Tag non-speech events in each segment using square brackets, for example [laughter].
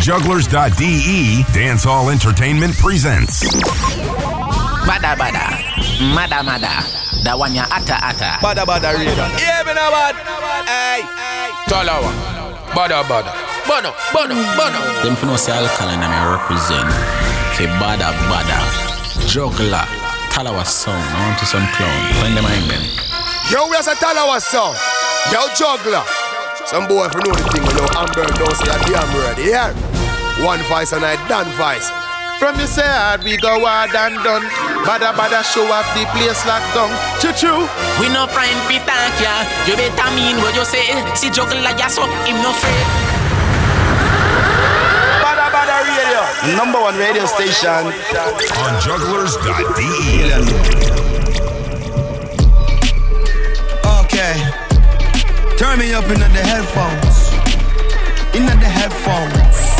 Jugglers.de Dancehall Entertainment presents. Bada bada, mada mada, da one ya ata ata. Bada bada radio. Yeah, me no bad. Hey, Talawa, bada bada, bono bono bono. Them for no say alkaline and I represent Fe bada bada Juggler Talawa song I want to some clown Find them in them yo, we are a Talawa song. Yo, juggler. Some boy if you know the thing, you know, Amber don't say a damn ready. Yeah. One voice and I done voice. From you say hard, we go hard and done. Bada bada show off the place locked down. Choo choo. We no friend fi thank ya. You better mean what you say. See juggler ya so him no afraid. Bada bada radio. Number one radio station. On Jugglers.de. Okay. Turn me up in the headphones. In the headphones.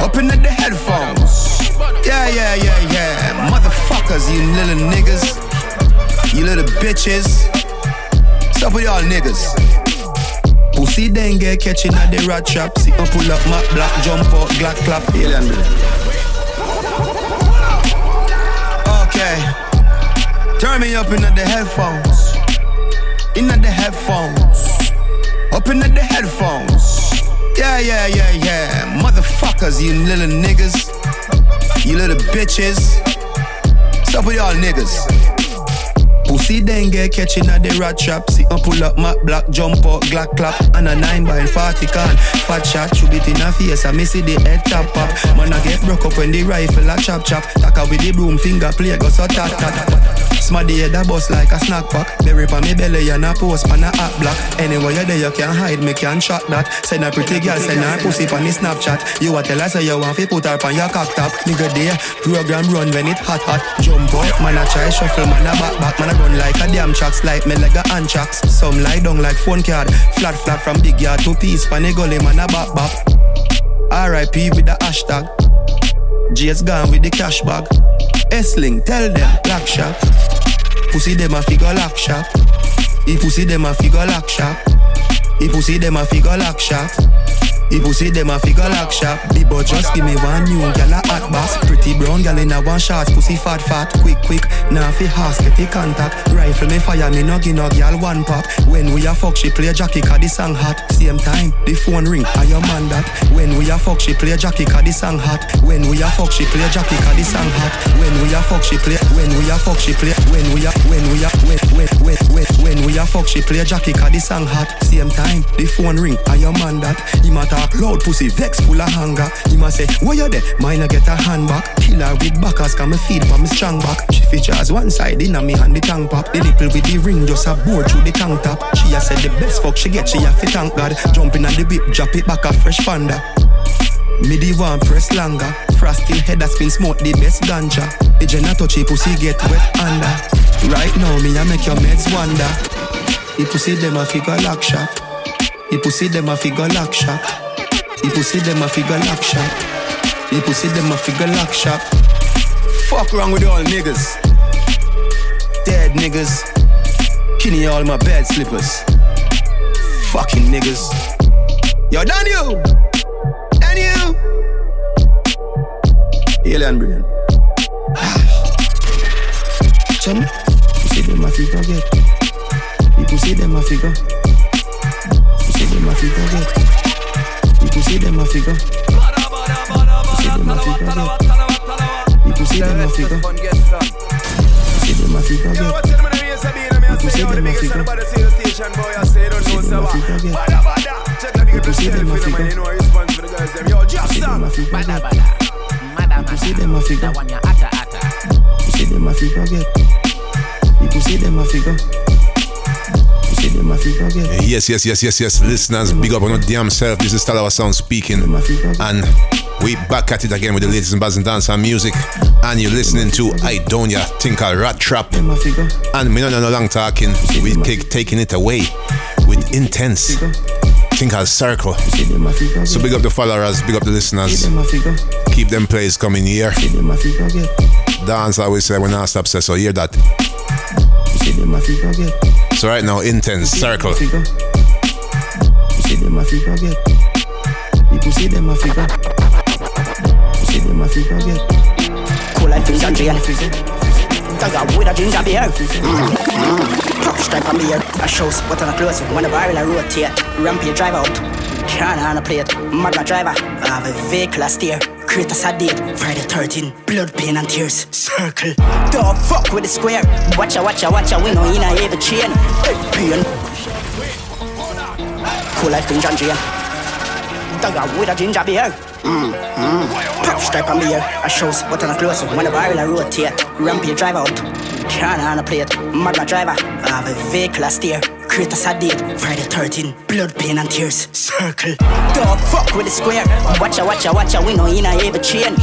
Up the headphones. Yeah, yeah, yeah, yeah. Motherfuckers, you little niggas. You little bitches. What's up with y'all niggas? Pussy get catching at the rat trap. See, I pull up my black jump out, glack clap. Alien. Okay. Turn me up in at the headphones. In at the headphones. Up in the headphones. Yeah, yeah, yeah, yeah. Motherfuckers, you little niggas. You little bitches. What's up with y'all niggas? Pussy then get catching at the rat trap. See, I pull up my black jump out, glack clap. And a 9 by 40 can. Fat shot, shoot it in a face. I miss it, the head top up. Man, I get broke up when the rifle a chop chop. Taka with the broom, finger play, go so tat tat. Smaddy head a bust like a snack pack. Berry pa me belly and a post pan a hot block. Anywhere you there, you can hide, me can shot that. Send a pretty girl, send her pussy pan the Snapchat. You a tell her say you want fi put her pan your cock top. Nigga there, program run when it hot hot. Jump out, man a try shuffle, man a back back, man a run like a damn tracks, like me like a hand tracks. Some lie down like phone card, flat flat from big yard to piece, pan gully, man a bop back. R.I.P. with the hashtag. J's gone with the cash bag. S-Link, tell them, black shop. Pussy them a figure lock shop. He pussy them a figure lock shop. He pussy them a figure lock shop. He see them I figure lock shop. The but just give me one new gal a hot box. Pretty brown gal in a one shot. Pussy fat fat, quick quick. Now fi house get the contact. Rifle me fire me no give no gal one pop. When we a fuck she play Jackie 'cause the song hot. Same time the phone ring. I your man that. When we a fuck she play Jackie 'cause the song hot. When we a fuck she play Jackie 'cause the song hot. When we a fuck she play. When we a fuck she play. When we a when we a when when when when when we a fuck she play Jackie 'cause the song hot. Same time the phone ring. I your man that. He ma talk loud pussy vex full of hunger. He ma say where you there? Mine a get a hand back. Killer with backers come me feed for me strong back. She features one side in a me hand the tongue pop. The nipple with the ring just a bore through the tongue top. She a said the best fuck she get. She a fit thank God. Jumping on the whip, drop it back a fresh panda. Me the one press longer. Frosty head a spin smoke the best ganja. The jenna touchy pussy get wet under. Right now me a make your meds wonder. The pussy them a figure lock shop. The pussy them a figure lock shop. The pussy them a figure lock shop. The pussy them a figure lock shop. Fuck wrong with all niggas. Dead niggas. Kinney all my bed slippers. Fucking niggas. Yo, Daniel! Daniel! Alien brain. You see a figure get. You see them a figure. You see them a figure get. You see them a figure. You see them a figure get. You see them a figure. You see them a figure get. You see them a figure. You see them a figure get. You see them a figure. You see them a figure Bada bada, mada see them a mada, figure. da one ya ata ata. You see them a figure get. You see them a figure. You see them a figure get. Yes, yes, yes, yes, yes. Listeners, big up on your damn self. This is Talawa Sound speaking. Them a figure get. And we back at it again with the latest in buzz and dance and music. And you're listening to I Don't Ya Think I Rat Trap. A. And me no no long talking. We take taking it away with Intence. I'll circle. See them a figure So big up the followers, big up the listeners. a. Keep them plays coming here. Dance, them a figure get. Dance always say when I stop say so hear that. You see them a figure get. So right now Intence circle. Figure. You them a figure get. People see them a figure. Cool like things and drain. Dagger with a ginger beer. Mm. Pop stripe on beer. A show spot on a close. When the barrel I rotate. Rampage drive out. Can on a plate. Magna driver. I have a vehicle I steer. Create a sad date. Friday 13. Blood, pain and tears. Circle. Dog fuck with the square. Watcha, watcha, watcha. We know in a heavy chain. Pain. Cool like things and drain. Dagger with a ginger beer. Mm, mm. Pop stripe on beer. A show spot on a close. When the barrel I rotate. Rampage drive out. Can on a plate. Magna driver. I have a vehicle I steer. Create a sad. Friday 13. Blood, pain and tears. Circle. Dog fuck with the square. Watcha, watcha, watcha. We know in a heavy chain.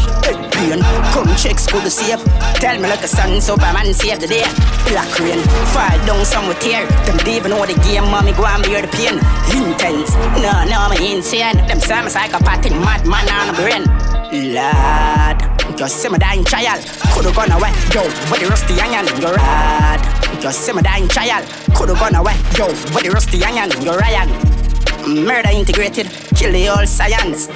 Pain. Come check school to save. Tell me like a son, Superman save the day. Black rain. Fall down some tear. Them don't even know the game. Mommy go and bear the pain. Intence. No, no, me insane. Them some psychopathic madman on the brain. Lad, just see my dying child. Coulda gone away, yo, with the rusty iron, you're rad. Just see my dying child. Coulda gone away, yo, with the rusty iron, you're Ryan. Murder integrated, kill the whole science.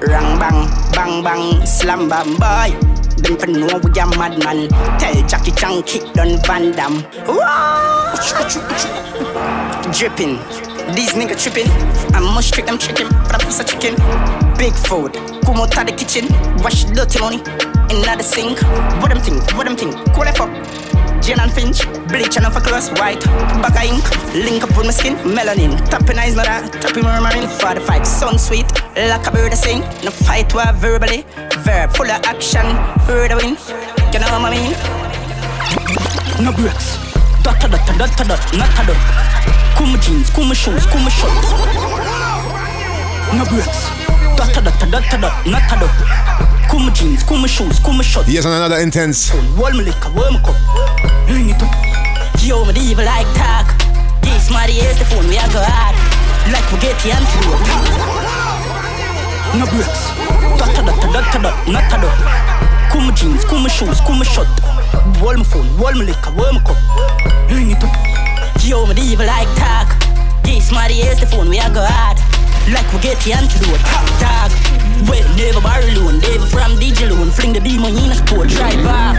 Rang bang, bang bang, slam bam boy. Them for know we a madman. Tell Jackie Chan kick down Van. Whoa! Dripping. These niggas tripping. I must trick them chicken for a piece of chicken. Big food. Come out of the kitchen. Wash dirty money. In the sink. What them think? What them think? Cool it Jane and Finch, bleach and for clothes, white, bag of ink, link up with my skin, melanin, tapping eyes, not that, tapping murmuring, 45, sun sweet, like a bird to sing, no fight were verbally, verb full of action, heard a win, you know what I mean? No breaks, dot dot dot dot dot, not a dot, my jeans, my shoes, my shorts, no breaks, dot dot dot dot dot, not a dot. Cool my jeans, cool my shoes, cool my shorts. Yes, and another Intence. Wall me liquor, wall me cup. Ring it up. Yo, me the like talk. This my is the phone, we are go hard. Like we get the antidote. No breaks. Dot dot dot dot dot, not a dot. Cool my jeans, cool my shoes, cool my shirt. Wall my phone, wall me liquor, wall me cup. Ring it up. Yo, me the like talk. This my is the phone, we are go hard. Like we get the antidote, top dog. Well, never borrow loan, never from DJ loan. Fling the beam on in a sport, drive off.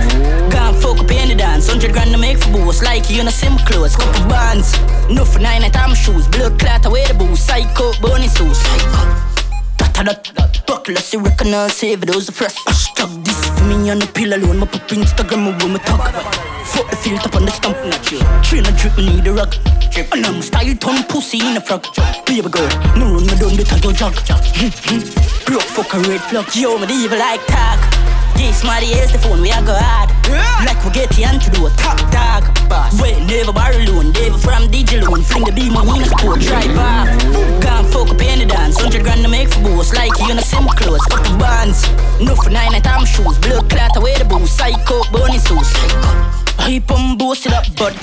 Gone fuck up the dance, 100 grand to make for boss. Like you in a sim clothes, couple bands. No for nine at time shoes, blood clot away the booze. Psycho, bunny suit. Psycho. Dot. Buckle, see recognize, save those first. Hashtag this for me on the pill alone. My pop Instagram, my woman talk. Fuck the filter on the stump, not you. Train a drip, need a rug. And I'm style ton pussy in a frog. Baby girl, no run me down the your jog. Block fuck a red flag. Yo, me the evil like tag. This my is the phone, we a go hard. Like we get the to do antidote, top dog. Wait, never borrow loan, never from DJ loan. Fling the beam on in a sport, drive off. Gone fuck up the dance, 100 grand to make for boss. Like you in a sim clothes, couple bands. No for nine at time shoes, blood clot away the booze. Psycho, bunny suit. Hype on boast it up, bud.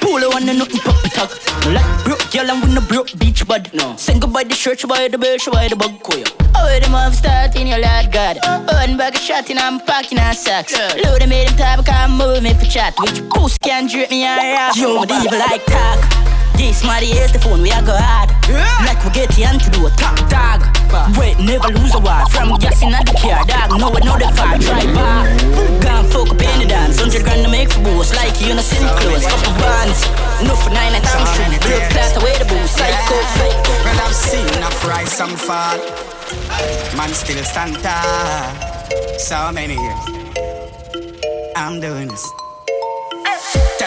Polo and nothing pop it up. No like broke girl and we no broke beach bud. No. Sing goodbye the shirt, buy the bear, buy the bug koya. Oh, them off start in your lad god. One bag of shot and I'm packing on socks. Load them made them type, can't move me for chat. Which pussy can drip me on rap. Yo, the evil like talk. This my is the phone, we a go hard. Like we get the antidote, top dog. Wait, never lose a war. From gas in the car, dog. No, it know the far drive off. Gone fuck up in the dance. 100 grand to make for boss. Like you in a sin clothes, couple bands. No for nine at time shoes. Blood class away the booze. Psycho, psycho. Well, I've seen enough rise and fall. Man still stand tall. So many years. I'm doing this.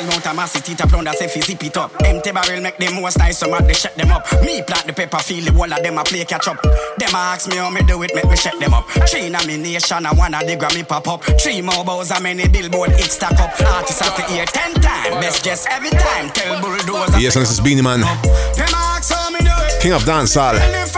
Me what a massive teeth up round say zip it up. Empty barrel make them most nice, so mad they shut them up. Me plant the pepper, feel the whole of them a play catch up. Them ask me how me do it, make me shut them up. Three nomination, and one of the Grammy pop up. Three more bows, and many billboard it stack up. Artists have to hear ten times, best just every time. Tell bulldozer. Yes, and this is Beenie Man, Them ask how me do it. King of Dancehall, In the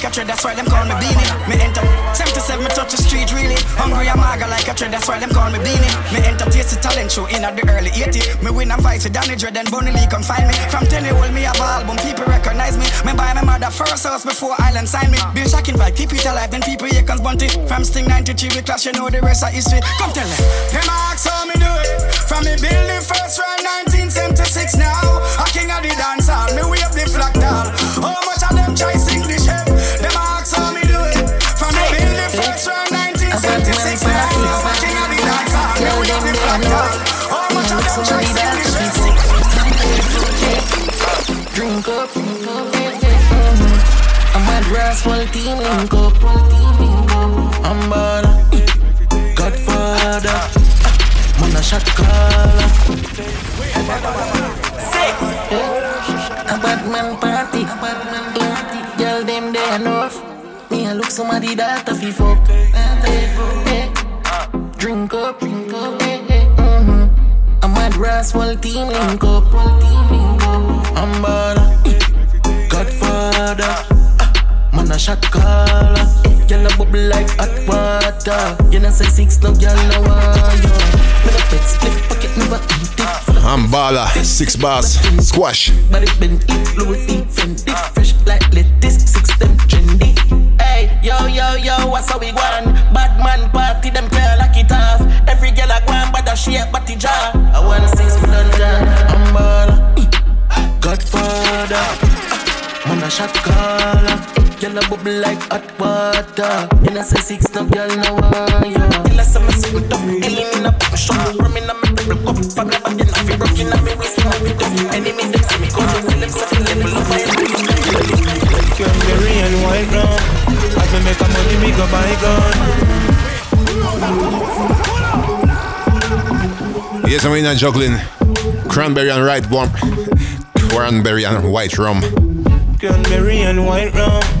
like a trade, that's why them call me Beenie. Me enter 77, me touch the street really. Hungry I'm maga like a trade, that's why them call me Beenie. Me enter taste the talent show in at the early 80. Me win and fight with Danny Dread and Bunny Lee come find me. From 10 year old me have album, people recognize me. Me buy my mother first house before Island sign me. Be shocking vibe, keep it alive, then people here comes bunty. From Sting 93 we clash, you know the rest of history. Come tell them. Them ask how me do it. From me build the first round 1976 now. A king of the dance hall, me wave the flag down. How much of them try I'm team link up, I'm bad, Godfather, man a shot caller. Six. A bad man party. Girl them they enough. Me I look somebody that a fi fuck. Drink up, up, eh, eh, mm-hmm. I'm at Roswell team link up, I'm bad, Godfather, shot caller. Girl a bubble like hot water. You know say six, no girl no want you. Me no pet split pocket, never eat it. I'm baller, six bars, squash. But it been eat, Louis V, Fendi, fresh like lettuce, six them trendy. Hey, yo, yo, yo, what's how we going? Bad man party, them girl like it off. Every girl a go and bad a shape, body jaw. I wanna see some London, I'm baller, Godfather, man a shot caller. Girl a bubble like hot water. You know say six, no girl no want you. Tell us I'm a super tough, alien in a pop shop, rum in a me double cup. Fuck the body, na fi broke in a me waist, na fi tough. Enemy them see me come, tell them say level up my Cranberry and white rum. As me make a money, me go buy gun. Yes, I'm in a juggling cranberry and right rum. Cranberry and white rum. Cranberry and white rum.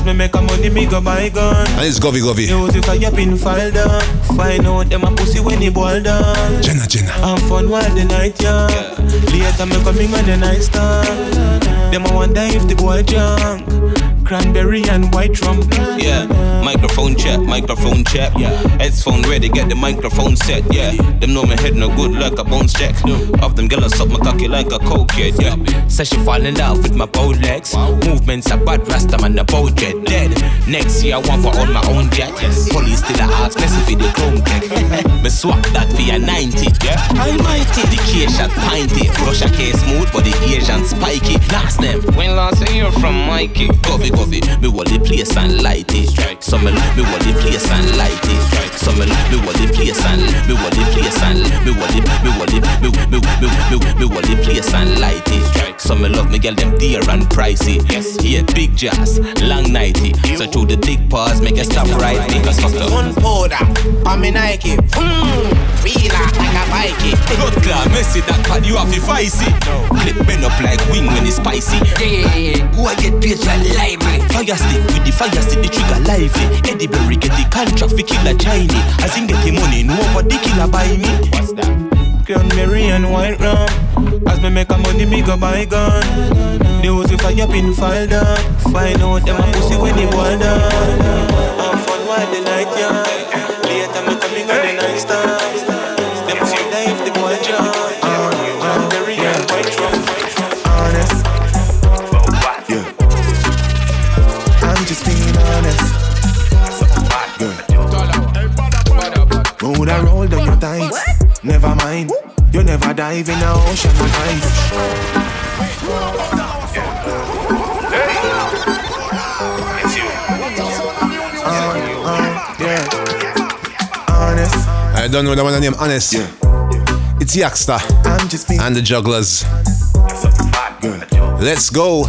As me make a money, me go buy gun. And it's Govy Govy. Use it for your pin file down. Find out them a pussy when he boil down. Jenna, Jenna. I'm fun while the night young. Later me coming when the night start. Them a wonder if the boy drunk. Cranberry and white rum. Yeah, microphone check, microphone check. Yeah, headphone ready, get the microphone set. Yeah, them know my head no good like a bones check. Of them girls suck my cocky like a coke kid. Yeah, Says she fall in love with my bow legs. Movements are bad, rasta man the bow jet dead. Next year I want for all my own jet. Police still a ask me if the chrome tech. [laughs] me swap that for a 90. Yeah, almighty. The K shot pinty. Russia case smooth, but the Asian spiky. Last them. when last I hear from Mikey? Govy Govy, me want the place and light it. Some me want the place and light it. Some me me want the place and me want the place and me want the me want the me me me me me want the place and light it. Some me love me girl them dear and pricey. Yes, yeah, big jazz, long nighty. So through the thick pause, make it stop right me. Cause fuck the Gunpowder, on me Nike. Mmm, wheeler like a bike. blood clot, messy that pad you have to feisty. Clip bend up like wing when it's spicy. Yeah, yeah, yeah. Go and get paid for lively. Fire stick with the fire stick, the trigger lively. Eddie Berry get the contract for killer Chinese. As in get the money, no one the killer buy me. What's that? Cranberry and white rum. As me make a money, me go buy gun. The use it for your pin file down. Find out them a pussy when he boil down. I'm fun while the night young. Never mind. You never dive in the ocean of ice. Uh, uh, yeah. Honest. I don't know the one name, honest. Yeah. It's Yaksta I'm just being and the Jugglers. Let's go.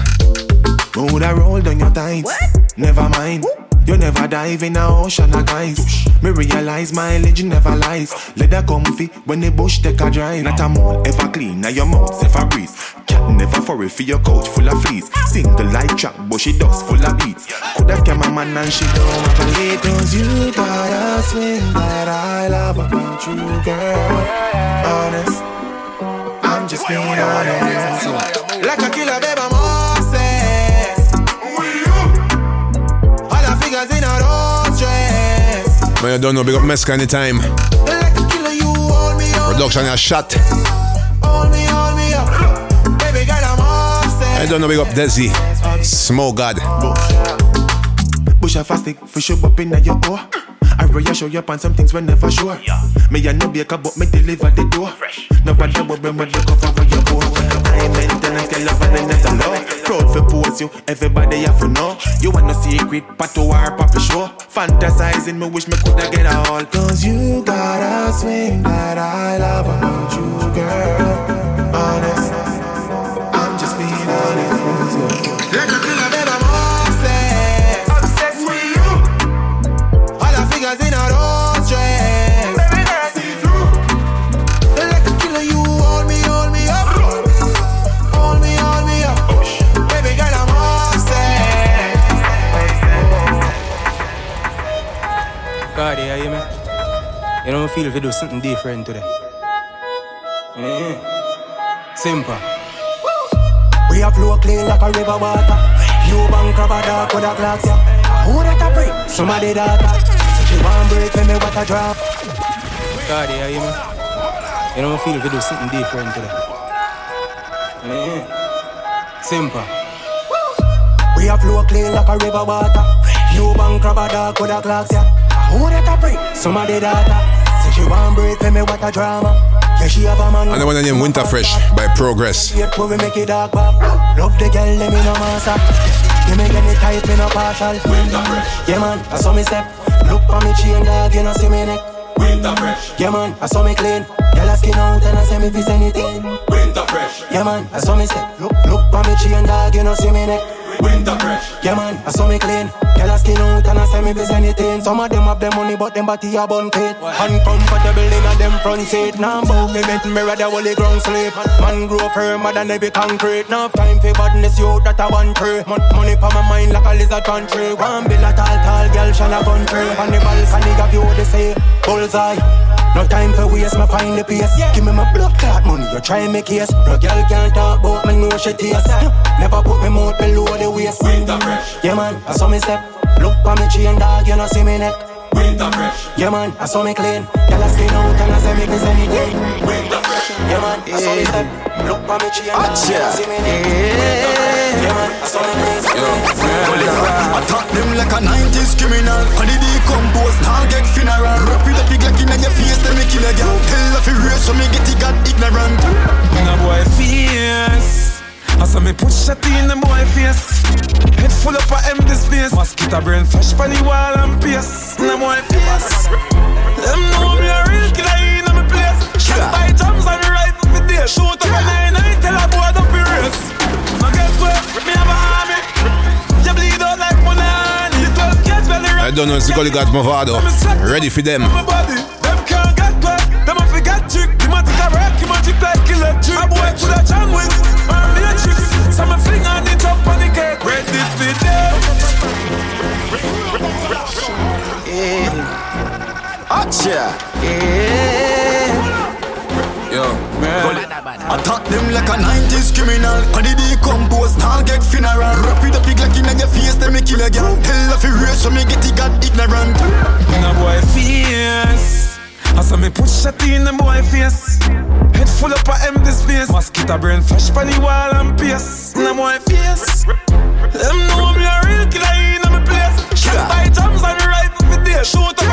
Would I roll down your tights? Never mind. You never dive in the ocean of ice. Me realize mileage never lies. Leather comfy when the bush take a drive. Not a mole ever clean, now your mouth ever breeze. Cat never furry for your couch full of fleas. Single light track, but she dust full of beats. Coulda scam a man and she don't have a lead. Cause you got a swing that I love about you, girl. Honest, I'm just being honest. Like a killer, Moses. Man, I don't know, big up Meska anytime. Like a killer, you hold me up. Production a shot. Hold me, hold me up. Baby girl, I'm upset. I don't know, big up Desi. Smoke God. Bush a fast stick, fish up up in your door. I really show you up on some things when never sure. Me a no baker, but me deliver the door. No bother but when the cover where you go. Ain't maintenance, get love and then that's a love. Proud for pose you, everybody have to know. You want no secret, but to our puppy show. Fantasizing, me wish me coulda get a all. Cause you got a swing that I love about you, girl. Honest, I'm just being honest. Like a God, you hear me? You know, I feel if you do something different today. Mm. Simple. We have flow clean like a river water. You bank crab a dark with a glass, yeah. Who that a bring? Somebody data. So she want break when me what a drop. God, you hear me? You know, I feel if you do something different today. Mm. Simple. We have flow clean like a river water. You bank crab a dark with a glass, yeah. Who that a bring? Somebody data. So she want break when me what a drama. Yeah, she have a man. And the one named Winter Fresh by Progress. Yet when we make it dark back. Love the girl, let me no master. Give me any tight, me no partial. Yeah man, I saw me step. Look on me chain dog, you know see me neck. Winter fresh, Yeah man, I saw me clean. Girl I skin out and I say me fix anything. winter fresh, Yeah man, I saw me step. Look, look on me chain dog, you know see me neck. Winter fresh. Yeah man, I saw me clean. Girl I skin out and I say me fix anything. Some of them have them money, but them body a bun fit. Uncomfortable in a them front seat. Now bout me make me rather holy ground sleep. Man grow firmer than every concrete. Now time for badness, you that I want tree. Mon- money pa my mind like a lizard country. One bill a tall, tall girl, shana country. On the balcony, got you the say bullseye. No time for waste, me find the pace. Give me my blood clot money, you try and make case. No girl can't talk about me, know she taste. Never put me mouth below the waist. Winter fresh, Yeah man, I saw me step. Look on me chain dog, you know see me neck. winter fresh, Yeah man, I saw me clean. Girl I skin out and I say make me kiss anything. winter fresh. Yeah man, I saw me step. Look on me chain dog, you know see me neck. Yeah man, Attack them like a 90s criminal And the decompose, now get funeral Rap you the pig like in your face, then me kill a girl Hell of a race, so me get it got ignorant Now boy fierce I saw me push a in the boy face Head full up a empty space Mosquito brain flash by the wall and pierce Now boy fierce Them know me a real killer in my place. Shot by drums and rifle for days Shoot up a 9 I don't know, it's the Gully God Mavado. Ready for them. Them can't get wet. Them a forget trick. You might take a wreck. You might like electric. A boy could a John Wick. I'm matrix. So my finger on the top on the cake. Ready for them. Acha Yo, Attack them like a 90s criminal And the decompose, now get funeral Rap with a pig like in your face, then me kill a girl Hell of a race, so me get it got ignorant Now boy fierce. I saw me push shot in the boy face. Head full up of empty space. Mosquito brain fresh pan the wall and pace. Now boy fierce. Them know me a real killer in my place. Shot by jams and rifle for days. Shoot up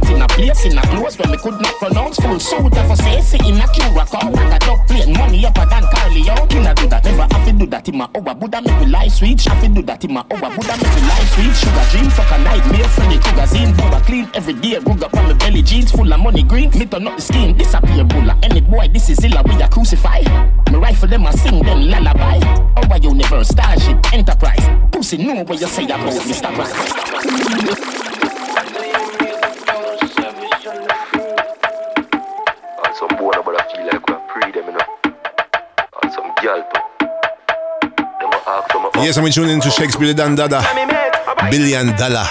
account in a place in a close when me could not pronounce full suit of a say in a Curacao. Like a dog plane, money up a than Carly Young. Killer do that, never have to do that in my over Buddha make me life switch. Have to do that in my over Buddha make me life switch. Sugar dream, fuck a nightmare, Freddy Krueger zine. Buddha clean every day, up on my belly jeans full of money green. Me turn up the scheme, disappear bulla. Any boy, this is illa, we a crucify. Me rifle them, I sing them lullaby. Our universe, starship, enterprise. Pussy know what you say about Mr. Price. Yes, I'm tuning into Shakespeare Dan Dada. Billion dollar.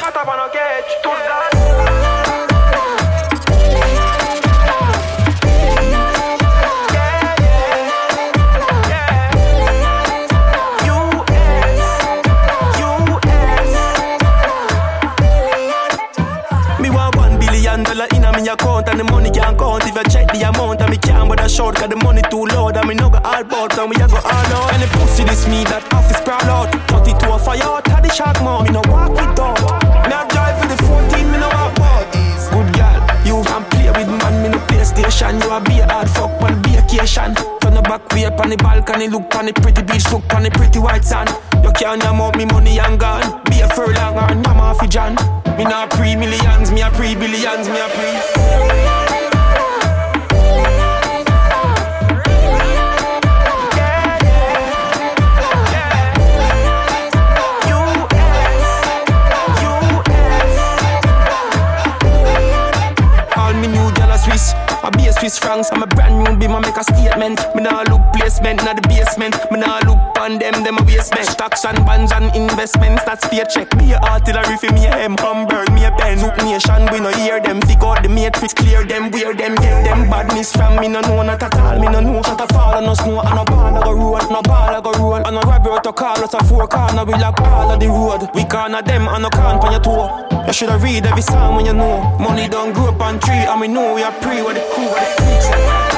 And the money can't count if I check the amount and me can't a short cause the money too low and me no go all bout and we a go all out and the pussy this me that office out 32 a fire out had the shark mouth me no walk with dog. Me a drive for the 14 me no walk out good girl you can play with man me no PlayStation you a be hard fuck on vacation. Turn the back way up on the balcony look on the pretty beach look on the pretty white sand. You can't yam out me money and gone be a furlong or yam off a John me not pre millions me a pre billions me a pre francs. I'm a brand new beam, I make a statement. Me nah look placement in the basement. Me nah look on them, them a basement. Stocks and bonds and investments, that's paycheck. Be a artillery for me a M, Hamburg, me a pen. Zook nation, we no hear them. Figure out the matrix, clear them, wear them, get them badness from me. No know not at all, me no know shut a fall on no snow. And no ball a go roll, no ball a go roll. And no robber to call us a four corner, we lock all of the road. We corner them and no can on your toe. You shoulda read every song when you know. Money don't grow up on tree, and we know we are pre with the crew, with the crew. Woo!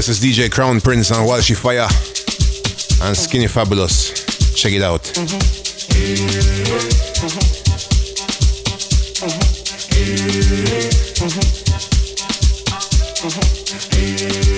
I is DJ Crown Prince and Walshy Fire and Skinny Fabulous. Check it out. We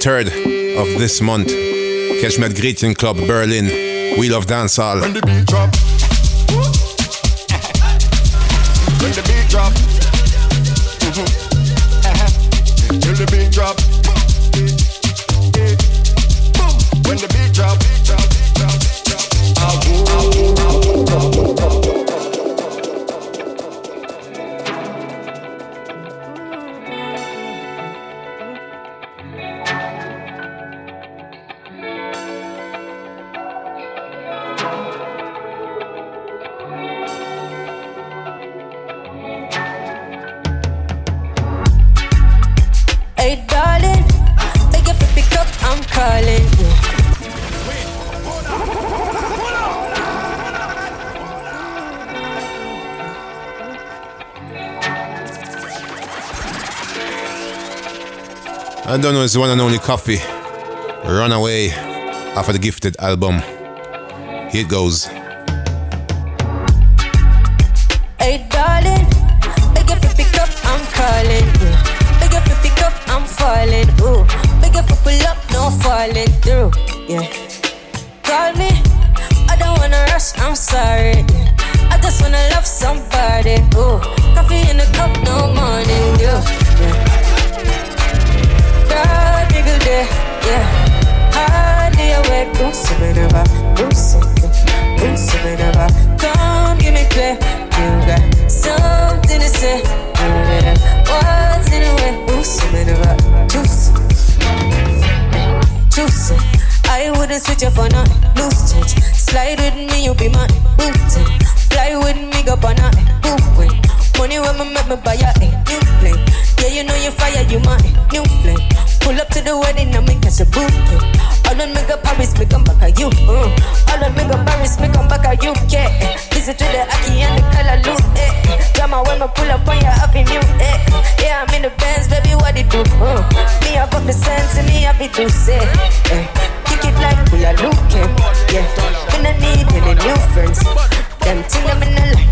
23rd of this month. Catch me at Greeting Club Berlin. Wheel of Dancehall. When the beat drop. when the beat drop. I don't know, it's one and only Koffee. Runaway of the Gifted album. Here it goes. Hey darling, beg if you pick up, I'm calling. Beg if you pick up, I'm falling. Ooh, beg if you pull up, no falling through. Yeah, Visit to the Aki and the color loot. Eh. Drama when me pull up on your avenue. Eh. Yeah, I'm in the Benz, baby, what it do? Uh. Me have up the sense and me have it to say. Eh. Kick it like we are looking. Yeah, no need any new friends. Them thing them in the like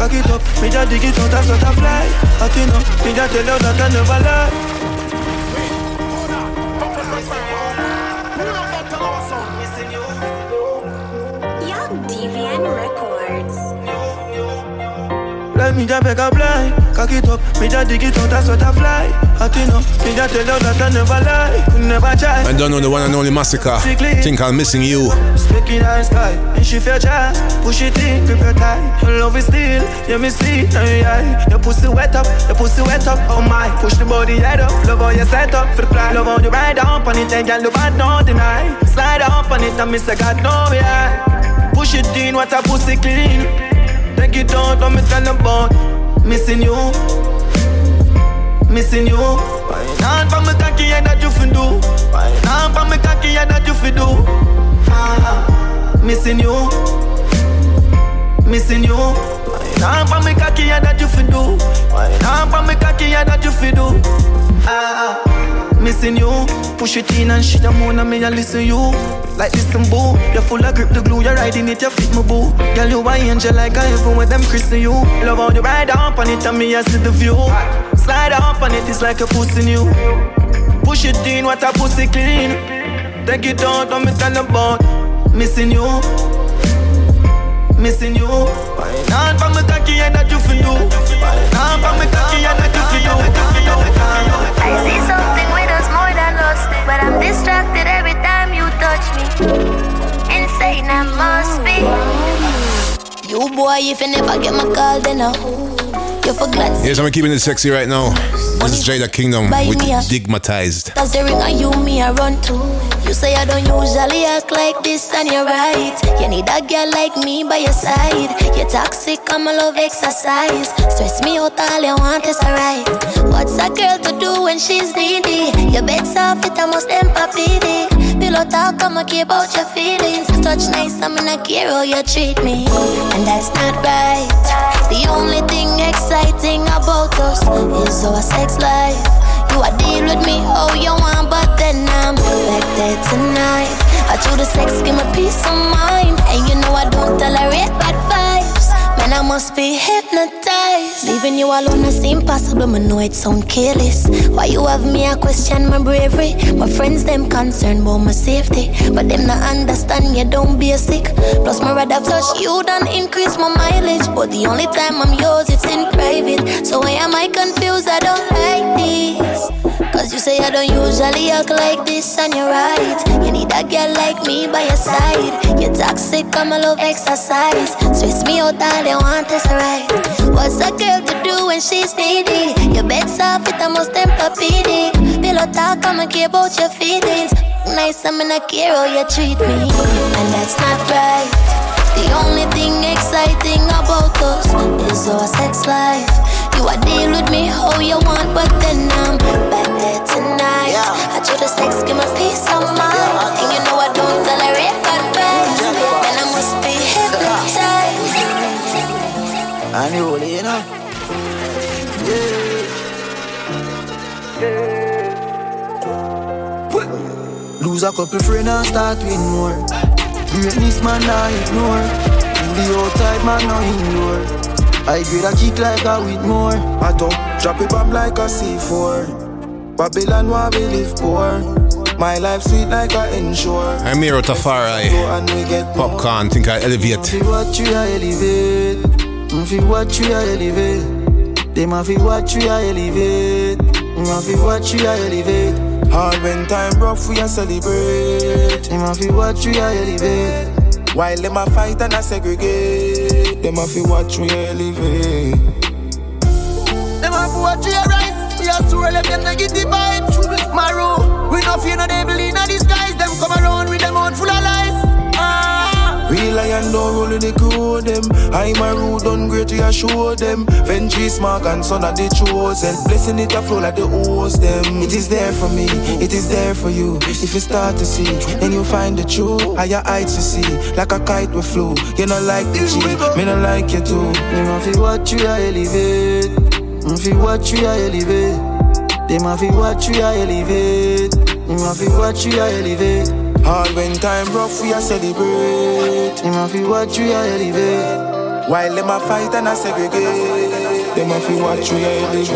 cock it up, me just dig it out, that's what I fly. Hot enough, me just tell you that I never lie. Let me just make a fly, cock it up, me just dig it out, that's what I fly. Hot enough, me just tell you that I never lie, never try. I don't know the one and only Masicka. Think I'm missing you. Speaking high sky, and she fair child. Push it in, grip your tie. Your love is still, yeah me see, now you eye. Your pussy wet up, your pussy wet up, oh my. Push the body head up, love how you set up for the fly. Love how you ride up on it, and girl you bad don't deny. Slide up on it, and miss I got no yeah. Push it in, what a pussy clean. Take it out, don't me tell about missing you, missing you. Why not for me cocky, yeah that you fi do. Why not for me cocky, yeah that you fi do. Ah, missing you, missing you. Why not for me cocky, yeah that you fi do. Why not for me cocky, yeah that you fi do. Ah, missing you. Push it in and shit, I'm on me, I listen you. Like listen boo, you're full of grip, the glue, you're riding it, you fit my boo. Girl, you a angel like I even with them christen you. Love how you ride up on it, and me I see the view. Slide up on it, it's like a pussy new. Push it in, what a pussy clean. Take it out, don't me tell about missing you, missing you. Why not for me cocky and that you feel do? Why not for me cocky and that you feel do? I see something with us more than lust, but I'm distracted every time you touch me. Insane, I must be. You boy, if you never get my call, then I you forgot. Yes, I'm keeping it sexy right now. This is Jada Kingdom Buy with Digmatized. Cause the ring on you, me I run to. You say I don't usually act like this, and you're right. You need a girl like me by your side. You're toxic, I'm a love exercise. Stress me out, all you want is a ride. What's a girl to do when she's needy? Your bed's soft, it almost empathy. Pillow talk, I'ma care about your feelings. Touch nice, I'm a care how oh, you treat me. And that's not right. The only thing exciting about us is our sex life. You are deal with me how you want, but then I'm back there tonight. I choose the sex, give me peace of mind. And you know I don't tolerate bad. I must be hypnotized. Leaving you alone is impossible, man, know it sound careless. Why you have me, I question my bravery. My friends, them concerned about my safety. But them not understand you don't be a sick. Plus, my rather touch you than increase my mileage. But the only time I'm yours, it's in private. So why am I confused? I don't like this. Cause you say I don't usually act like this, and you're right. You need a girl like me by your side. You're toxic, I'm a love exercise. Stress me out, all they want is right. What's a girl to do when she's needy? Your bed's soft, it almost tempur-pedic. Pillow talk, I'ma care about your feelings. Nice, I'm in a care how you treat me. And that's not right. The only thing exciting about us is our sex life. You are deal with me how you want, but then I'm back the sex, give me peace of mind. And you know I don't tolerate bad vibes. And I must be hypnotized. And you only, you know. Lose a couple friends and start with more. Greatness man I ignore. The outside man no ignore. I grade a kick like a with more. I talk, drop it bomb like a C4. Babylon where we live poor. My life sweet like a ensure. I'm here Tafari. Popcorn, think I elevate. Fi watch you I elevate. Mm, Fi watch you I elevate. Them a fi watch you I elevate. Mm, fi watch you I elevate. Hard when time rough we a celebrate. Them fi watch you I elevate. While them a fight and a segregate. Them a fi watch we elevate. Them a fi watch you rise. We a swirl them them negative vibes. Maru, we no fear no devil in a disguise. Them come around with them own full of lies. Ah. Real lion don't roll in the crew them. I'm a rude, done great, we a show them. Venture smart and son of the chosen. Blessing it a flow like the hose them. It is there for me, it is there for you. If you start to see, then you find the truth. Higher heights you see, like a kite we flew. You not like the G, me not like you too. Me ma fi watch you a elevate. Me fi watch you a elevate. They ma fi watch you a elevate. Me ma fi watch you a elevate. Hard when time rough, we a celebrate. Them a fi watch we a elevate. While them a fight and a segregate. Them a fi watch we a elevate.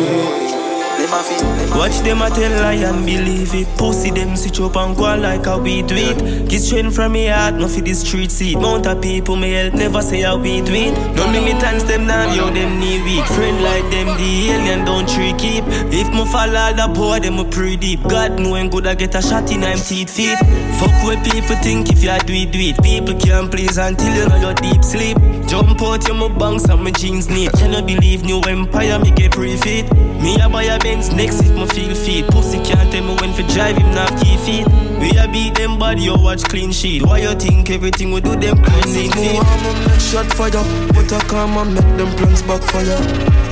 Them a fi. Watch them a tell lie and believe it. Pussy them switch up and go like a we do it. Get straight from me heart, no for the street seat. Mount of people me help, never say how we do it. Don't militants them now, yo them knee weak. Friend like them, the alien don't trick keep. If me follow the boy, them a pretty deep. God know when good I get a shot in I'm teeth feet. Fuck what people think if you do it, do it. People can't please until you know your deep sleep. Jump out your my banks and my jeans neat. Cannot believe new empire me get pre-fit. Me a buy a Benz next if me feel fit. Pussy can't tell me when for drive him not key feet. We a beat them body, you watch clean sheet. Why you think everything we do them clean feet? Move make shot fire, but I come and make them plans backfire.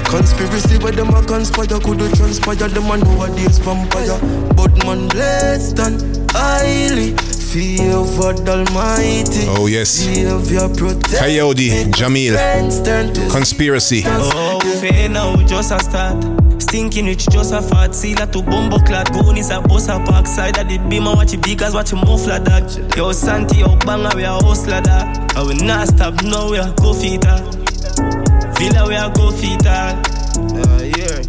Conspiracy where them a conspire, could have transpire them a nowadays vampire. But man blessed and highly favored Almighty. Oh yes. Savior protect. Coyote, Jamil. Conspiracy. Oh, fair now, just a start. Stinking it's just a fat sealer to bumbo clad. Goon is a boss a park side of the beam. I watch it because watch a muffler dog. Yo, Santi, yo, banger, we a hustler dog. I will not stop, no, we a go feeder. Villa, we a go feeder. Uh, yeah.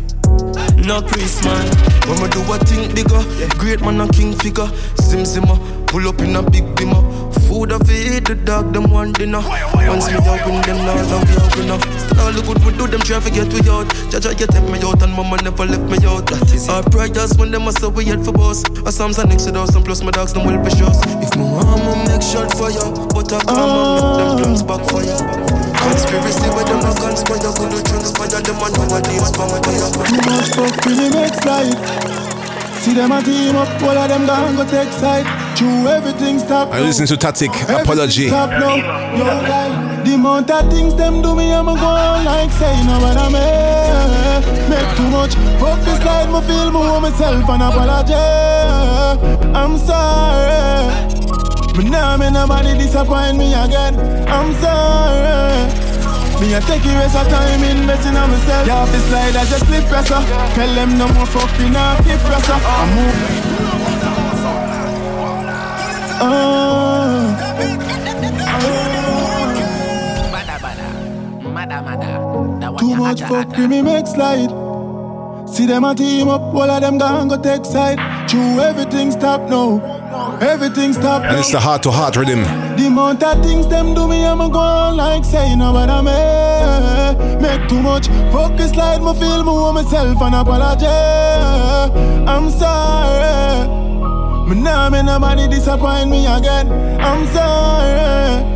No Chris, man. When me do a thing bigger, great man a king figure. Sim simmer, pull up in a big bimmer. Food I feed the dog, them one dinner. Once me out win them now, love you out enough. All the good we do, them try to get we out. Jaja, you take me out, and mama never left me out. That is Our prayers when them a say we head for boss. A Psalms and next to us, and plus my dogs, them will be shows. If my mama make shot for you, but I come and make them oh. plans back for you. Conspiracy where them not conspire, could you transpire them and nowadays vampire. Too much fuck with the next life. See them a team up, all of them gone go take side. True, everything stop. I listen to Tatic. Apology. Stop now, yo guy. The amount of things them do me, I'm go like say no what I make. Make too much. Fuck this me feel more myself and apologize. I'm sorry. But now me nobody disappoint me again. I'm sorry. Me a take it rest of time investing on myself. Yeah, this slide I just slip pressure. Tell them no more fucking up, keep pressure. I move. Oh. Too much fucking me make slide. See them a team up, all of them gone go take side. True, everything stop now. Everything stop And it's the heart to heart rhythm. The amount of things them do me, I'm a go on like saying about a me. Make too much focus slide, me feel more myself and apology. I'm sorry. Me nah me nobody disappoint me again. I'm sorry.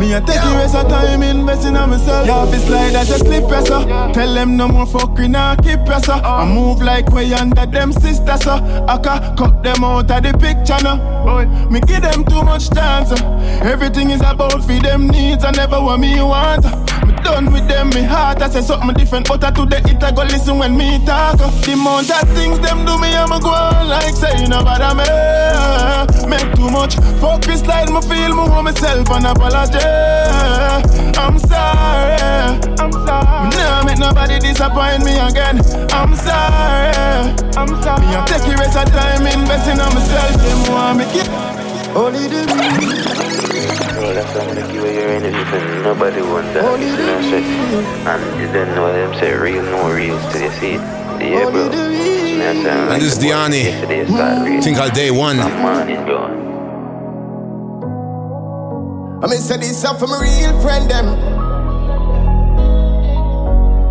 Me a take the rest of time investing on myself. Yeah, this slide as a slip presser. Tell them no more fucking nah keep pressure. I move like way under them sisters, so I can cut them out of the picture now. Me give them too much chance. Everything is about feed them needs I never what me want. Me done with them, me heart I say something different, but I to the it I go listen when me talk. The amount of things them do me, I'ma go on like saying about me. Make too much fuck this slide, me feel me more myself and apology. I'm sorry. I'm sorry. Me nah make nobody disappoint me again. I'm sorry. I'm sorry. Me a take the rest of time investing on myself. Them want me keep. Only the Bro, that's why I'm gonna give you your energy for nobody wants that. You know what I'm saying? And you don't know them say real, no real till you see it. Yeah, bro. And this is Diani. Mm. Think all day one. Morning, bro. I mean, say this up for my real friend, them.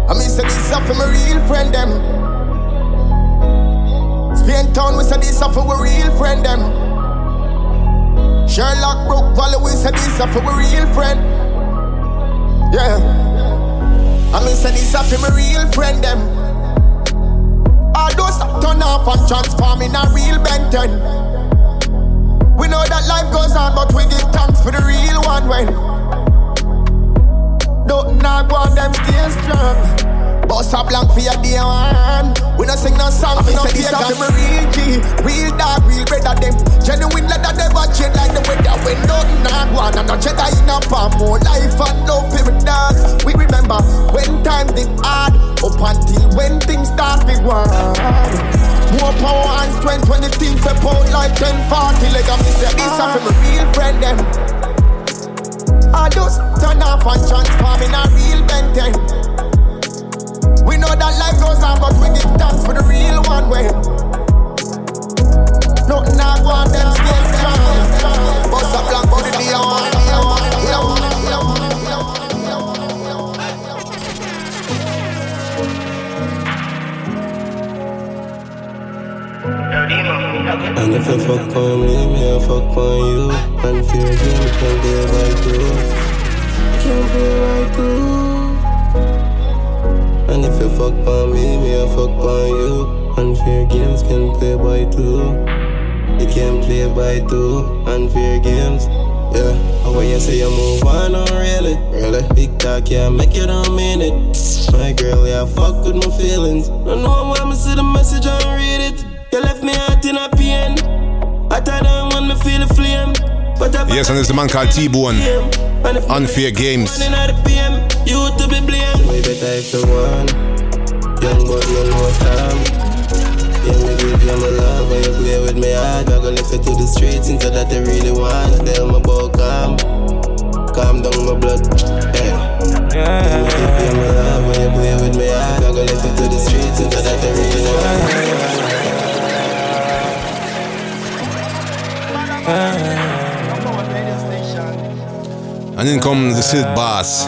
I mean, say this up for my real friend, them. Spain town, we say this up for our real friend, them. Sherlock Brook Valley, we say this up for our real friend. Yeah. I mean, say this up for my real friend, them. All those that turn off and transform in a real Ben 10. We know that life goes on, but we give thanks for the real one. Well, don't not want them stay strong. Boss a blank for your day one. We not sing no song, we no say this for me real G, real dog, real brother them. Genuine leather never change like the weather. When nothing not one, and no cheddar in a palm. More life and love for dogs. We remember when time did hard, up until when things start big one. More power and strength when the team step out like 10 40 Like I'm say this uh. from a real friend them I just turn off and transform in a real Ben 10 We know that life goes on but we give thanks for the real one way Nothing I want them stay strong Bust the one And if you fuck on me, me I fuck on you. And fear game can't be right too. Can't be right too. And fuck on me, me I fuck on you. Unfair games can play by two. You can play by two. Unfair games. Yeah, and when you say you move on, no really, really. Big talk, yeah, make you don't mean it. My girl, yeah, fuck with my feelings. Don't know why me see the message and read it. You left me out in a pain. I thought I want me feel the flame. But I Yes, and there's the man called T-Bone. Unfair Games. you to be blamed. Way better if the one. Young but no more time. Yeah, me give you my love when you play with me hard. I go lift it to the streets into that they really want. Tell my boy calm, calm down my blood. Yeah. Yeah. Me give you my love when you play with me hard. I go lift it to the streets into that they really want. And then come the Silk Boss.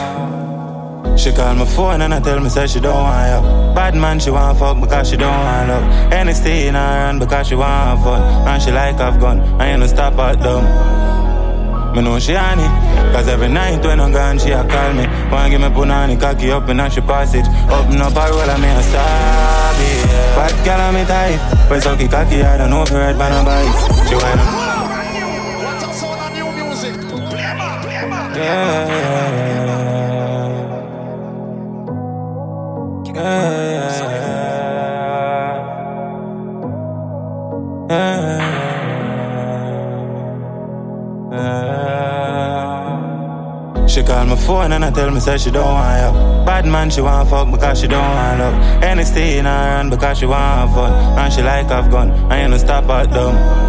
She call my phone and I tell me say she don't want you. Bad man she want fuck because she don't want love. NXT in her hand because she want fun. And she like have gun. I ain't no stop at them. Me know she on it Cause every night when I'm gone she a call me Wanna give me punani cocky up and she pass it Open up a roll and me a stop it Bad girl on me tight When sucky cocky I don't know if you by no bite She up yeah. She call my phone and I tell me say she don't want you. Bad man she want fuck because she don't want love. NXT in her hand because she want fun. And she like I've gone. I ain't no stop at them.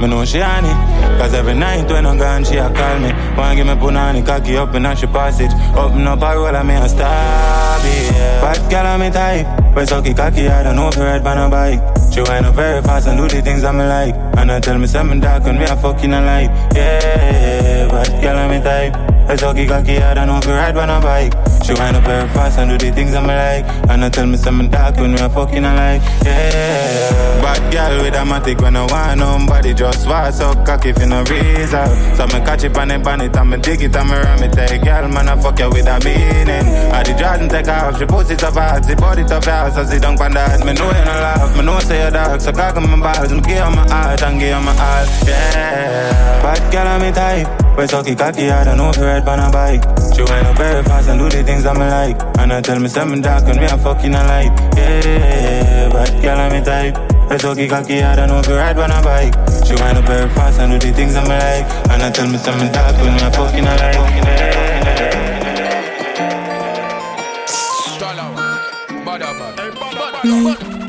Me know she on it Cause every night when I'm gone she a call me Wanna give me punani cocky up and she pass it Open up a roll and me a stop yeah. Bad girl on me type When sucky cocky I don't know if you ride on a bike. She wind up very fast and do the things I'm like. And I tell me something dark when me a fucking a light. Yeah, bad girl on me type I sucky cocky I don't know if you ride on a bike She wind up very fast and do the things I'm like And I tell me something dark when me a fucking a light Yeah, bad girl with a matic when I want nobody just was so cocky for no reason. So me catch it on on it, and me dig it, and me ram it. Take girl, man, I fuck you with a meaning. I the Jordan take off, she pussy so fast, she body tough ass, so she don't pan that. Me know you no laugh, me know say you dark, so cock my balls, me give on my heart and give on my all, yeah. Bad girl, I'm me type. When sucky cocky, I don't know if you ride on a bike. She wind up very fast and do the things I'm like. And I tell me something dark when me a fucking a light. Yeah, bad girl, I'm me type. I talk it cocky, I don't know if you ride on a bike. She wind up very fast and do the things I'm like. And I tell me something dark when me a fucking a like.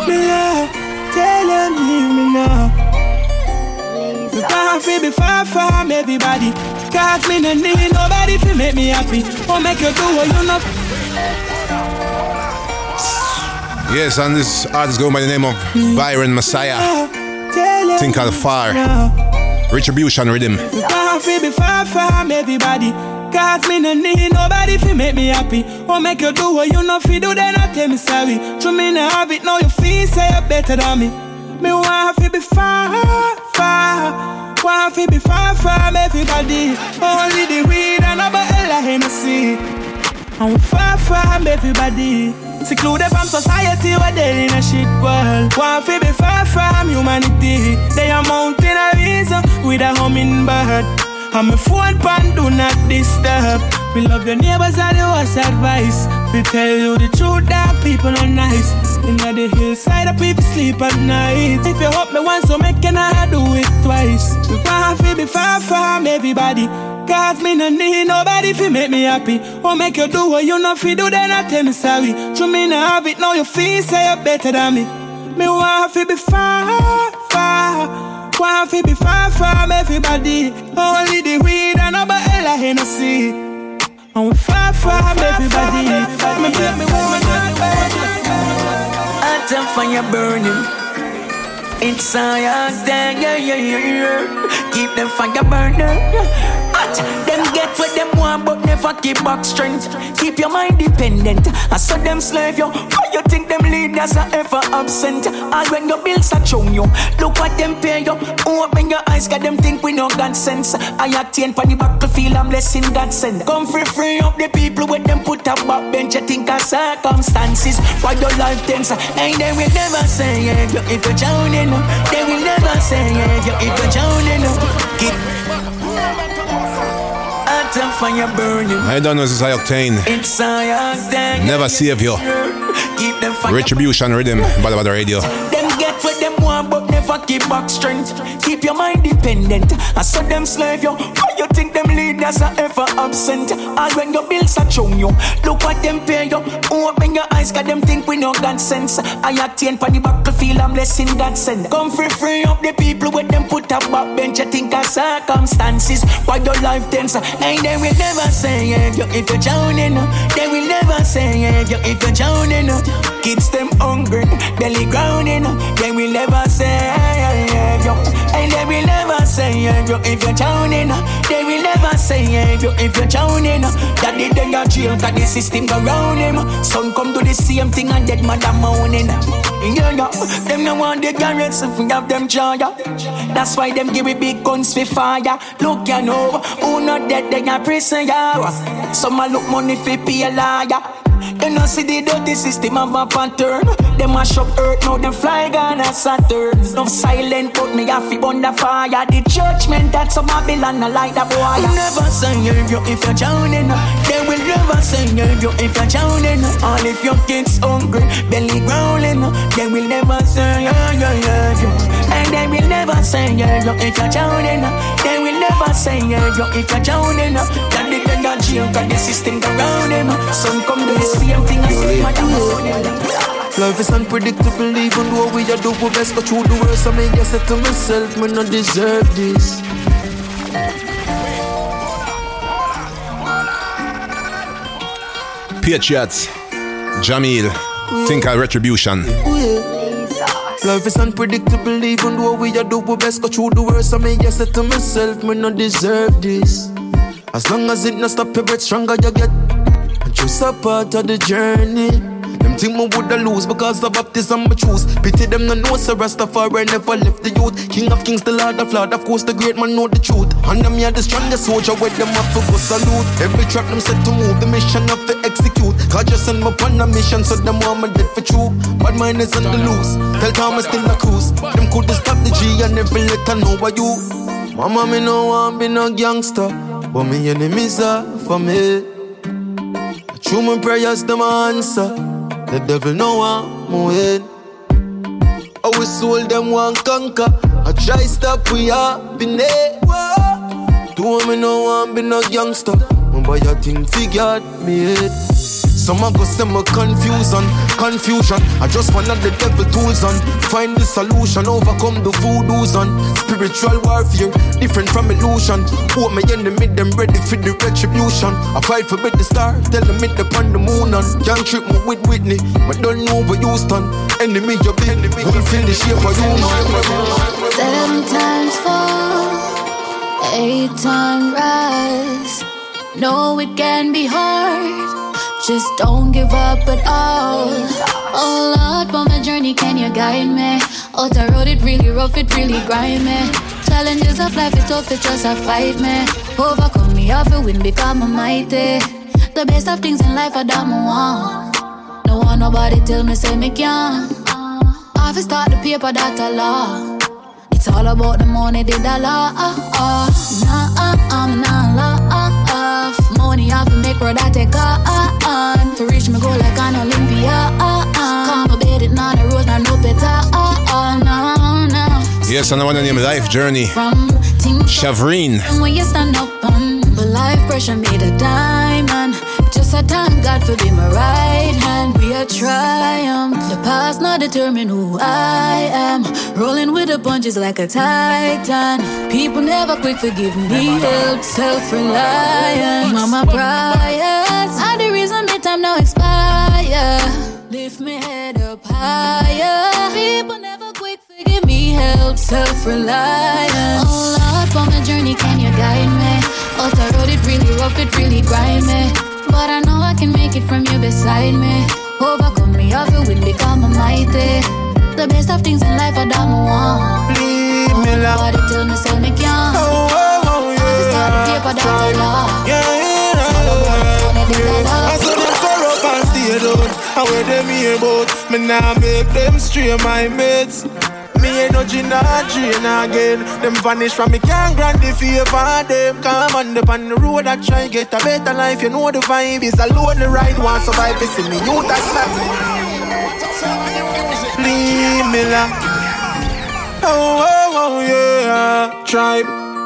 Me love, tell them leave me now. You can't feel be far from everybody. Cause me no need nobody to make me happy. Or make you do what you know. Yes, and this artist going by the name of Byron Messiah. Think called Far. Retribution Rhythm. You can't be far from everybody. Cause me no need nobody to make me happy. Or make you do what you know fi do, then I tell me sorry. True me no have it, now you feel say you're better than me. Me want to be far, far. Want to be far from everybody. Only the weed and a bottle of Hennessy. I'm far from everybody. Secluded from society, where they in a shit world. Want to be far from humanity. They are mountain a reason with a hummingbird. And my phone pan do not disturb. We love your neighbors the worst advice. We tell you the truth, that people are nice. In the hillside, the people sleep at night. If you help me once, so make can I do it twice? We want to be far from everybody. Cause me no need nobody fi make me happy. Or make you do what you know fi do, then I tell me sorry. True me no have it, now you feel say you're better than me. Me want fi be far, far. Want fi be far from everybody. Only the weed and a bottle of Hennessy. I'm far from everybody. Me make me want Hot and fire burning. It's a young thing, yeah, yeah, yeah, yeah. Keep the fire burning. Hot, them get what them want, but never keep back strength. Keep your mind dependent. I saw them slave you. Why you think them leaders are ever absent? And when your bills are shown you, look what them pay you. Open your eyes, got them think we no God sense. I attain for the battlefield, I'm less in God send. Come free, free up the people with them put up back bench. You think of circumstances, why your life tense? And they will never say if you if you're drowning. They will never say if you if you're drowning. Keep and fire burning. I don't know this is high octane. It's a. Never save you. Keep them fire Retribution Rhythm, Badda Badda Radio. Them get what them want, but never keep back strength. Your mind dependent. I saw them slave you. Why you think them leaders are ever absent? And when your bills are shown you, look what them pay you. Open your eyes, cause them think we no God sense. I attain for the battlefield, I'm less in God send. Come free, free up the people with them put up back bench. You think of circumstances, why your life tense? And they will never say if you if you're drowning. They will never say if you if you're drowning. Kids them hungry, belly grounding. They will never say will never say if you if you're drowning. They will never say if you if you're drowning. Daddy then got jail, got the system go round him. Son come do the same thing and dead mother moaning. Yeah, yeah. Them no want the garrets if we have them joy. That's why them give we big guns for fire. Look, you know, who not dead, they a prison, yeah. Some a look money for pay a liar. You know see the dirty system of a pattern. Them mash up earth, now them fly gone as Saturn. No silent, put me off under fire. The judgment that's a Babylon, I like that boy Never if you if you're drowning. They will never if you if you're drowning. All if your kids hungry, belly growling. They will never say yeah, yeah, yeah, yeah. And yeah, yo, if you're drowning, they will never say, yeah, yo, if you're drowning, that the dead are jail, got the system around them. Some come do the same thing as them, Life is unpredictable, even though we are do our best. Go through the worst, I mean, yes, to myself, me not deserve this. Patriots, Jamil, think of retribution. Life is unpredictable, even though we are do our best. Go through the worst, I mean, yes, to myself, me not deserve this. As long as it not stop your breath, stronger you get. Just a part of the journey. Them think me woulda lose because the baptism me choose. Pity them no know so Rastafari never left the youth. King of kings, the Lord of lords, of course the great man know the truth. And them here the strongest soldier with them have to go salute. Every trap them set to move, the mission have to execute. God just send me upon a mission, so them want me dead for true. But mine is on the loose. Tell Thomas still a cruise. Them coulda stop the G and never let her know why you. Mama me no want be no gangster, but me enemies are for me. True my prayers them answer. The devil know I'm win. Our soul them want conquer. I try stop we happiness. Do me no want be no youngster. My boy a thing figured me head. Some a go send me confusion, confusion. I just wanna the devil tools on. Find the solution, overcome the voodoos on. Spiritual warfare, different from illusion. Hope my enemy them ready for the retribution. I fight for be the star, tell them it upon the moon on. Can't trick me with Whitney, but don't know where Houston. Enemy your big, will feel the shape of you. Seven times fall, eight times rise. No, it can be hard. Just don't give up at all. Oh Lord, on my journey, can you guide me? Out the road, it really rough, it really grind me. Challenges of life, it's tough, it's just a fight me. Overcome me, I feel win, become a mighty. The best of things in life, I don't want. No one, nobody tell me, say me can't. I fi start the paper, that a law. It's all about the money, dollar. Uh, uh. Nah, I'm not. Money I fi make that take on. Uh, uh. To reach my goal like an Olympia. Come a bed it on the road, no better. Uh, no, no. Yes, and I want to name Life Journey. From Shavreen. when you stand up on But life pressure made a diamond Just a time God for be my right hand. We a triumph. The past not determine who I am. Rolling with the punches like a titan. People never quick forgive me. Help self-reliance. Mama prayers Are the reason my time now expire. Lift me head up higher. People never quick forgive me. Help self-reliance. Oh Lord, for my journey, can you guide me? Out road, it really rough, it really grind me. It from you beside me. Overcome me, I feel win, become a mighty. The best of things in life, I don't want. Leave me alone. Nobody tell me, say me can't. Oh, oh, oh, yeah. Start the paper, that's a law. Yeah, yeah, yeah. I saw them corrupt and stay down. And where them here about? Me nah make them stray my mates. Me ain't no gin or drain again. Them vanish from me, can't grant the favor them. Come on up on the road, I try get a better life. You know the vibe is alone, the right one survive. You see me, you that's not. Leave me. Oh, oh, oh, yeah. Tribe.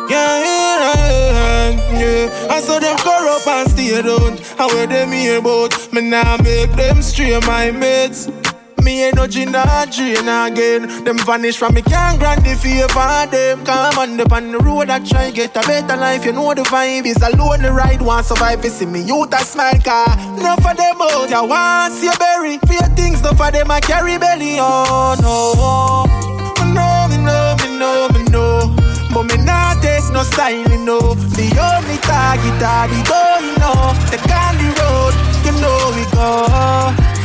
Yeah, yeah, yeah. I saw them corrupt and stay down. How where them here about? Me nah make them stray my mates. Me no gin or drain again. Them vanish from me, can't grant the favor them. Come on the on the road, I try get a better life. You know the vibe is alone, the ride one survive. You see me, you that smile car. Enough for them out, I want see you bury. Fear things, enough for them, I carry belly. Oh no, know, me know, me know, me know. But me not take no style, you know. The only target the door, you know. The candy road, you know we go.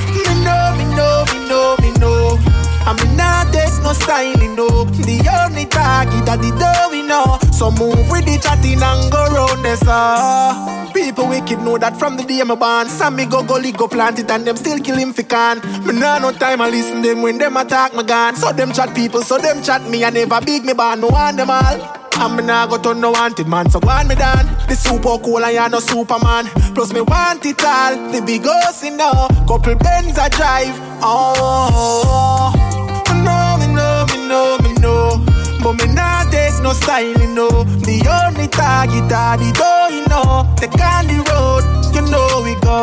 I me not take no style, you know. The only target are the door, we know. So move with the chatting and go round the saw. People wicked know that from the day me born. Some me go gully go plant it and them still kill him fi can. Me nah no time I listen them when them attack my gun. So them chat people, so them chat me. I never big me born, me want them all. And me nah go turn no wanted man, so go me down. The super cool and you no Superman. Plus me want it all, the big house in know. Couple Benz I drive. Oh, know, me know. But me nah take no styling, no. The only target are the door, you know. The road, you know we go.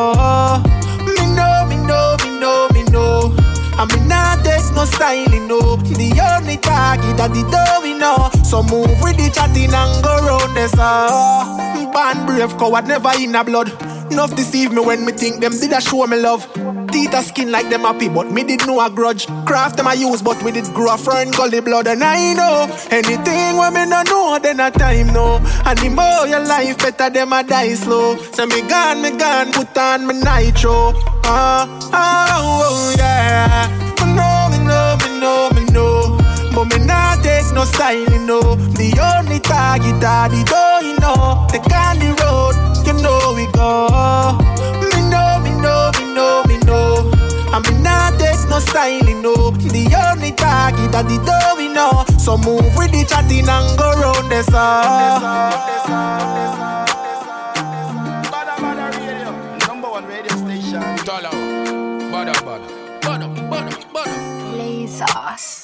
Me know, me know, me know, me know. I mean, not take no styling, no. The only target are the door, we know. So move with the chatting and go round the saw. Band brave, coward never in a blood. Enough deceive me when me think them did a show me love. Teeth a skin like them happy, but me did know a grudge. Craft them I use, but we did grow a friend gully blood, and I know anything when me no know, then a time no. And the more your life better, them a die slow. So me gone, me gone, put on me nitro. Ah, ah, oh, yeah. Me know, me know, me know, me know. But me not take no styling, no. The only target are the door, you know. The road, know we go. Me know, me know, me know, me know. I me not take no styling, no. The only target are the door, we know. So move with the chatting and go round the Number one radio station. Dollar. Bada, bada. Bada, bada, bada. Play sauce.